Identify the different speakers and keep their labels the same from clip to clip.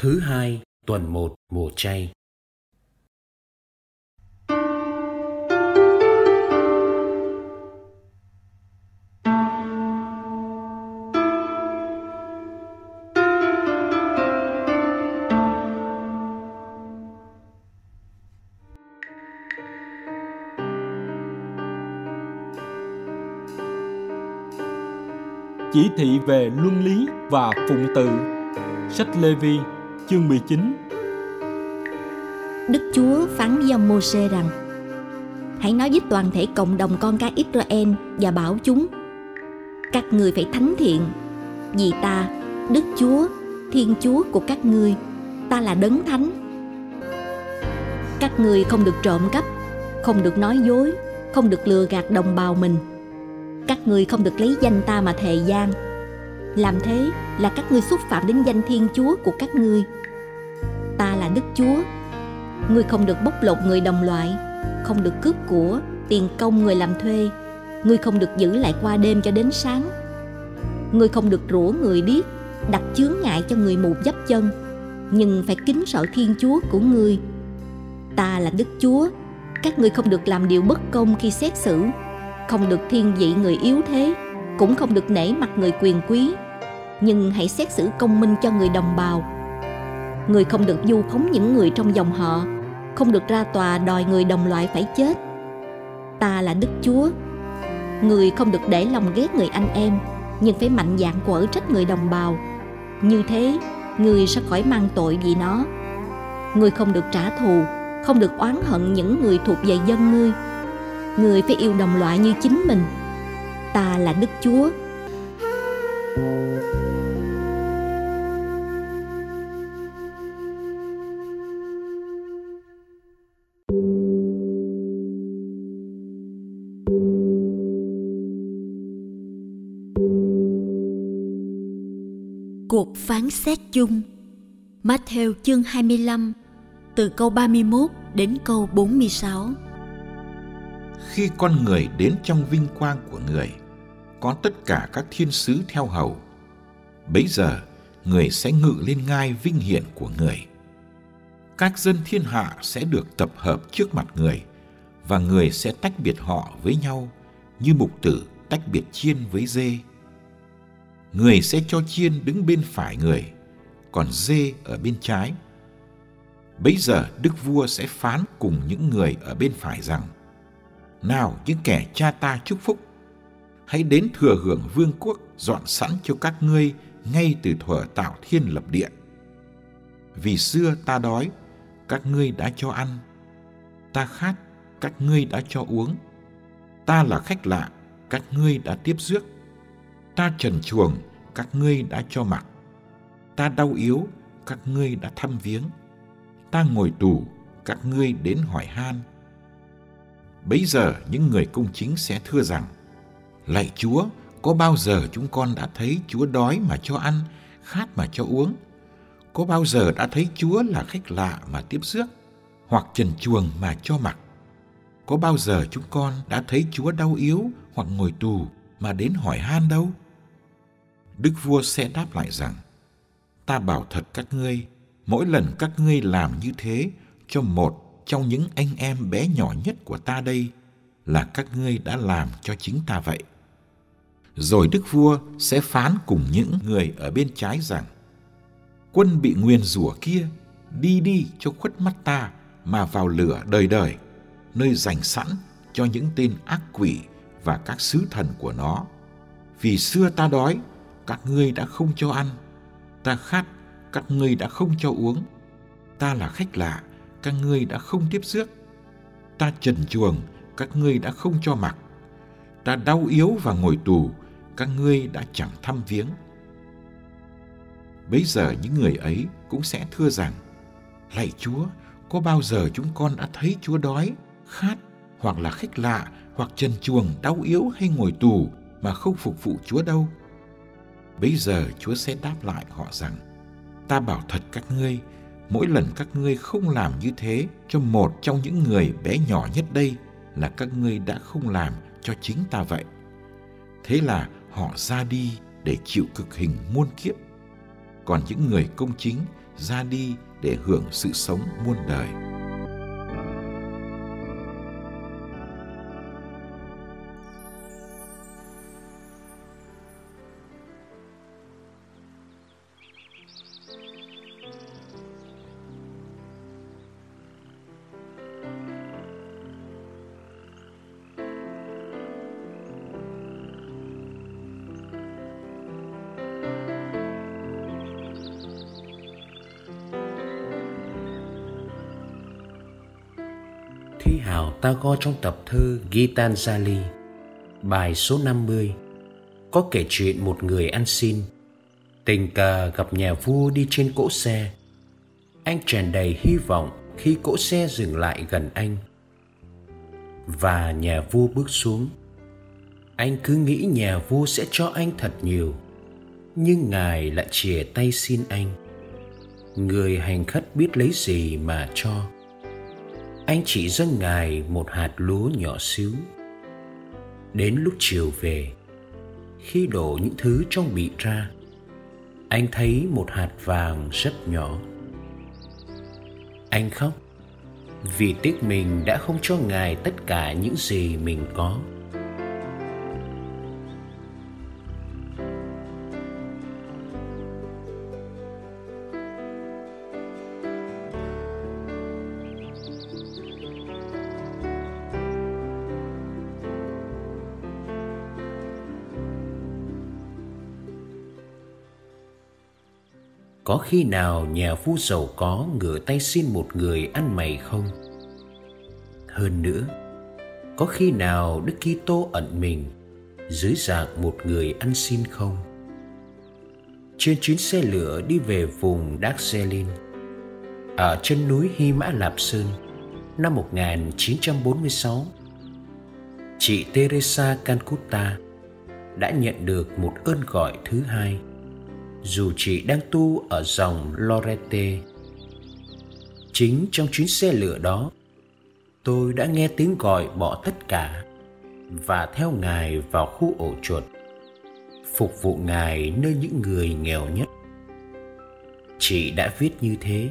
Speaker 1: Thứ hai, tuần 1 mùa chay.
Speaker 2: Chỉ thị về luân lý và phụng tự Sách Lê Vi chương 19
Speaker 3: Đức Chúa phán với ông Môsê rằng Hãy nói với toàn thể cộng đồng con cái Israel và bảo chúng Các người phải thánh thiện Vì ta, Đức Chúa, Thiên Chúa của các ngươi Ta là đấng thánh. Các người không được trộm cắp Không được nói dối Không được lừa gạt đồng bào mình. Các người không được lấy danh ta mà thề gian. Làm thế là các ngươi xúc phạm đến danh Thiên Chúa của các ngươi Ta là Đức Chúa. Ngươi không được bóc lột người đồng loại Không được cướp của, tiền công người làm thuê. Ngươi không được giữ lại qua đêm cho đến sáng. Ngươi không được rủa người điếc Đặt chướng ngại cho người mù dấp chân. Nhưng phải kính sợ Thiên Chúa của ngươi. Ta là Đức Chúa. Các ngươi không được làm điều bất công khi xét xử. Không được thiên vị người yếu thế Cũng không được nể mặt người quyền quý. Nhưng hãy xét xử công minh cho người đồng bào. Người không được du khống những người trong dòng họ. Không được ra tòa đòi người đồng loại phải chết. Ta là Đức Chúa. Người không được để lòng ghét người anh em, Nhưng phải mạnh dạn quở trách người đồng bào. Như thế, Người sẽ khỏi mang tội vì nó. Người không được trả thù, Không được oán hận những người thuộc về dân ngươi. Người phải yêu đồng loại như chính mình. Ta là Đức Chúa.
Speaker 4: Cuộc phán xét chung Matthew chương 25 từ câu 31 đến câu 46
Speaker 5: Khi con người đến trong vinh quang của người, có tất cả các thiên sứ theo hầu. Bấy giờ, người sẽ ngự lên ngai vinh hiển của người. Các dân thiên hạ sẽ được tập hợp trước mặt người, và người sẽ tách biệt họ với nhau như mục tử tách biệt chiên với dê người sẽ cho chiên đứng bên phải người, còn dê ở bên trái. Bấy giờ đức vua sẽ phán cùng những người ở bên phải rằng, Nào những kẻ cha ta chúc phúc, hãy đến thừa hưởng vương quốc dọn sẵn cho các ngươi ngay từ thuở tạo thiên lập địa. Vì xưa ta đói, các ngươi đã cho ăn, ta khát, các ngươi đã cho uống, ta là khách lạ, các ngươi đã tiếp rước ta trần chuồng, các ngươi đã cho mặc. Ta đau yếu, các ngươi đã thăm viếng. Ta ngồi tù, các ngươi đến hỏi han. Bấy giờ những người công chính sẽ thưa rằng, lạy chúa, có bao giờ chúng con đã thấy chúa đói mà cho ăn, khát mà cho uống? Có bao giờ đã thấy chúa là khách lạ mà tiếp rước, hoặc trần chuồng mà cho mặc? Có bao giờ chúng con đã thấy chúa đau yếu hoặc ngồi tù mà đến hỏi han đâu? Đức vua sẽ đáp lại rằng, ta bảo thật các ngươi, mỗi lần các ngươi làm như thế cho một trong những anh em bé nhỏ nhất của ta đây là các ngươi đã làm cho chính ta vậy. Rồi đức vua sẽ phán cùng những người ở bên trái rằng, quân bị nguyền rủa kia, đi đi cho khuất mắt ta mà vào lửa đời đời, nơi dành sẵn cho những tên ác quỷ và các sứ thần của nó. Vì xưa ta đói các ngươi đã không cho ăn, ta khát các ngươi đã không cho uống. Ta là khách lạ, các ngươi đã không tiếp rước ta trần chuồng, các ngươi đã không cho mặc. Ta đau yếu và ngồi tù, các ngươi đã chẳng thăm viếng. Bấy giờ những người ấy cũng sẽ thưa rằng, lạy chúa, có bao giờ chúng con đã thấy chúa đói, khát, hoặc là khách lạ, hoặc trần chuồng, đau yếu hay ngồi tù mà không phục vụ chúa đâu? Bây giờ Chúa sẽ đáp lại họ rằng, ta bảo thật các ngươi, mỗi lần các ngươi không làm như thế cho một trong những người bé nhỏ nhất đây là các ngươi đã không làm cho chính ta vậy. Thế là họ ra đi để chịu cực hình muôn kiếp. Còn những người công chính ra đi để hưởng sự sống muôn đời.
Speaker 1: Thi hào Tagore trong tập thơ Gitanjali, bài số 50, có kể chuyện một người ăn xin. Tình cờ gặp nhà vua đi trên cỗ xe. Anh tràn đầy hy vọng khi cỗ xe dừng lại gần anh. Và nhà vua bước xuống. Anh cứ nghĩ nhà vua sẽ cho anh thật nhiều, nhưng ngài lại chìa tay xin anh. Người hành khất biết lấy gì mà cho anh chỉ dâng ngài một hạt lúa nhỏ xíu. Đến lúc chiều về, khi đổ những thứ trong bị ra, anh thấy một hạt vàng rất nhỏ. Anh khóc vì tiếc mình đã không cho ngài tất cả những gì mình có. Có khi nào nhà phú giàu có ngửa tay xin một người ăn mày không? Hơn nữa, có khi nào Đức Kitô ẩn mình dưới dạng một người ăn xin không? Trên chuyến xe lửa đi về vùng Darjeeling, ở chân núi Hy Mã Lạp Sơn năm 1946, chị Teresa Cancuta đã nhận được một ơn gọi thứ hai – dù chị đang tu ở dòng Lorette. Chính trong chuyến xe lửa đó, tôi đã nghe tiếng gọi bỏ tất cả và theo Ngài vào khu ổ chuột, phục vụ Ngài nơi những người nghèo nhất. Chị đã viết như thế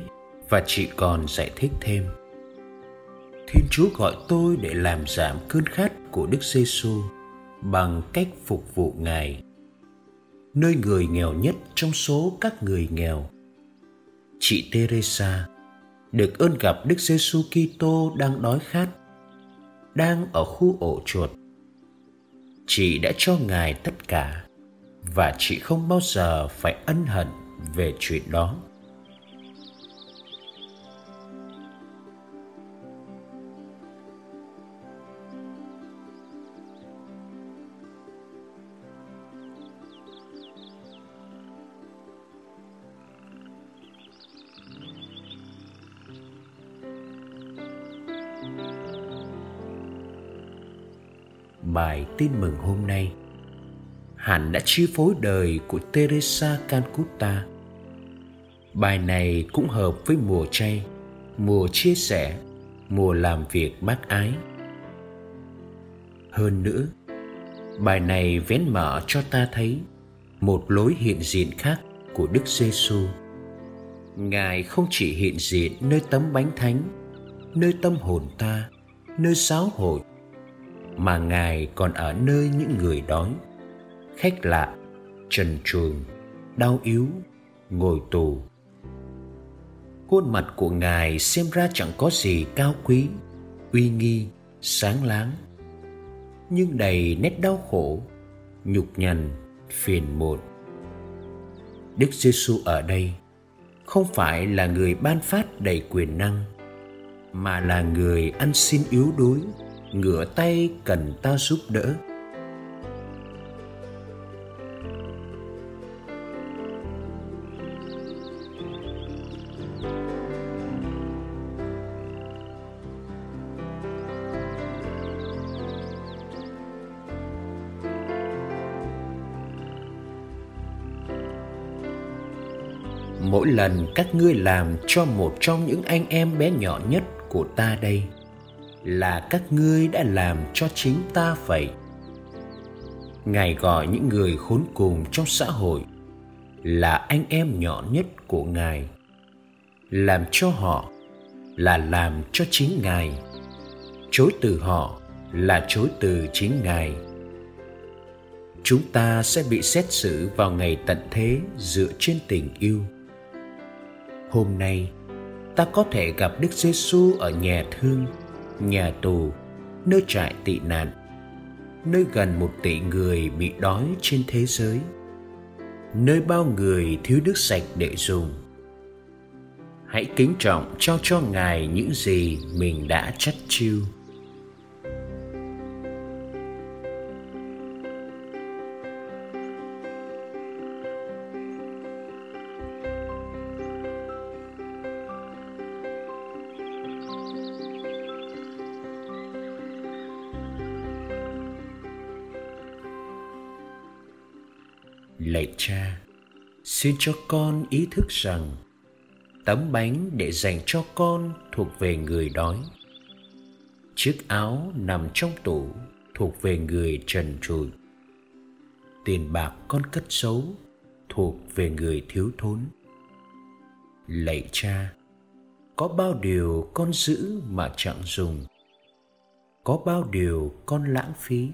Speaker 1: và chị còn giải thích thêm. Thiên Chúa gọi tôi để làm giảm cơn khát của Đức Giêsu bằng cách phục vụ Ngài nơi người nghèo nhất trong số các người nghèo. Chị Teresa được ơn gặp Đức Giêsu Kitô đang đói khát, đang ở khu ổ chuột. Chị đã cho Ngài tất cả và chị không bao giờ phải ân hận về chuyện đó. Bài tin mừng hôm nay hẳn đã chi phối đời của Teresa Calcutta. Bài này cũng hợp với mùa chay, mùa chia sẻ, mùa làm việc bác ái. Hơn nữa, bài này vén mở cho ta thấy một lối hiện diện khác của Đức Giêsu. Ngài không chỉ hiện diện nơi tấm bánh thánh, nơi tâm hồn ta, nơi giáo hội mà ngài còn ở nơi những người đói. Khách lạ, trần truồng, đau yếu, ngồi tù. Khuôn mặt của ngài xem ra chẳng có gì cao quý, uy nghi, sáng láng. Nhưng đầy nét đau khổ, nhục nhằn, phiền muộn. Đức giê xu ở đây không phải là người ban phát đầy quyền năng, mà là người ăn xin yếu đuối ngửa tay cần ta giúp đỡ. Mỗi lần các ngươi làm cho một trong những anh em bé nhỏ nhất của ta đây là các ngươi đã làm cho chính ta vậy. Ngài gọi những người khốn cùng trong xã hội là anh em nhỏ nhất của ngài, làm cho họ là làm cho chính ngài, chối từ họ là chối từ chính ngài. Chúng ta sẽ bị xét xử vào ngày tận thế dựa trên tình yêu. Hôm nay, ta có thể gặp đức giêsu ở nhà thương nhà tù, nơi trại tị nạn, nơi gần một tỷ người bị đói trên thế giới, nơi bao người thiếu nước sạch để dùng hãy kính trọng trao cho ngài những gì mình đã chắt chiêu. Lạy cha, xin cho con ý thức rằng tấm bánh để dành cho con thuộc về người đói. Chiếc áo nằm trong tủ thuộc về người trần trụi. Tiền bạc con cất giấu thuộc về người thiếu thốn. Lạy cha, có bao điều con giữ mà chẳng dùng? Có bao điều con lãng phí?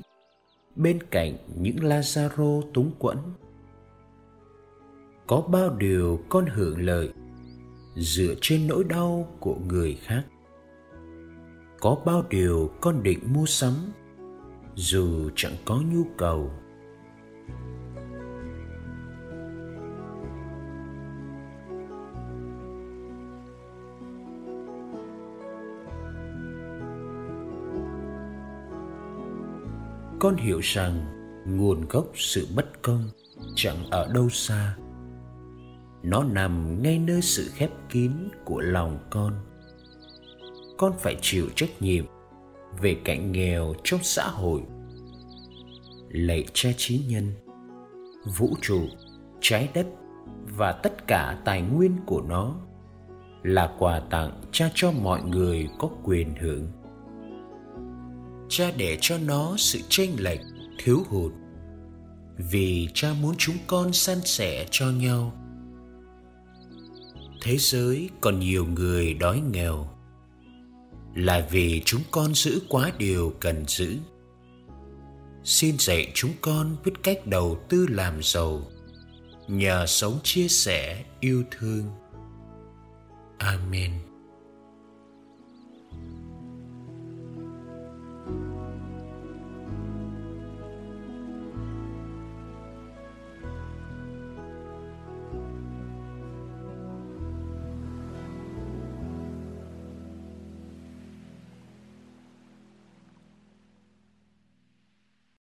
Speaker 1: Bên cạnh những lazaro túng quẫn có bao điều con hưởng lợi dựa trên nỗi đau của người khác. Có bao điều con định mua sắm dù chẳng có nhu cầu. Con hiểu rằng nguồn gốc sự bất công chẳng ở đâu xa nó nằm ngay nơi sự khép kín của lòng con. Con phải chịu trách nhiệm về cảnh nghèo trong xã hội. Lạy cha trí nhân, vũ trụ, trái đất và tất cả tài nguyên của nó là quà tặng cha cho mọi người có quyền hưởng. Cha để cho nó sự chênh lệch, thiếu hụt vì cha muốn chúng con san sẻ cho nhau thế giới còn nhiều người đói nghèo. Là vì chúng con giữ quá điều cần giữ. Xin dạy chúng con biết cách đầu tư làm giàu, nhờ sống chia sẻ yêu thương. Amen.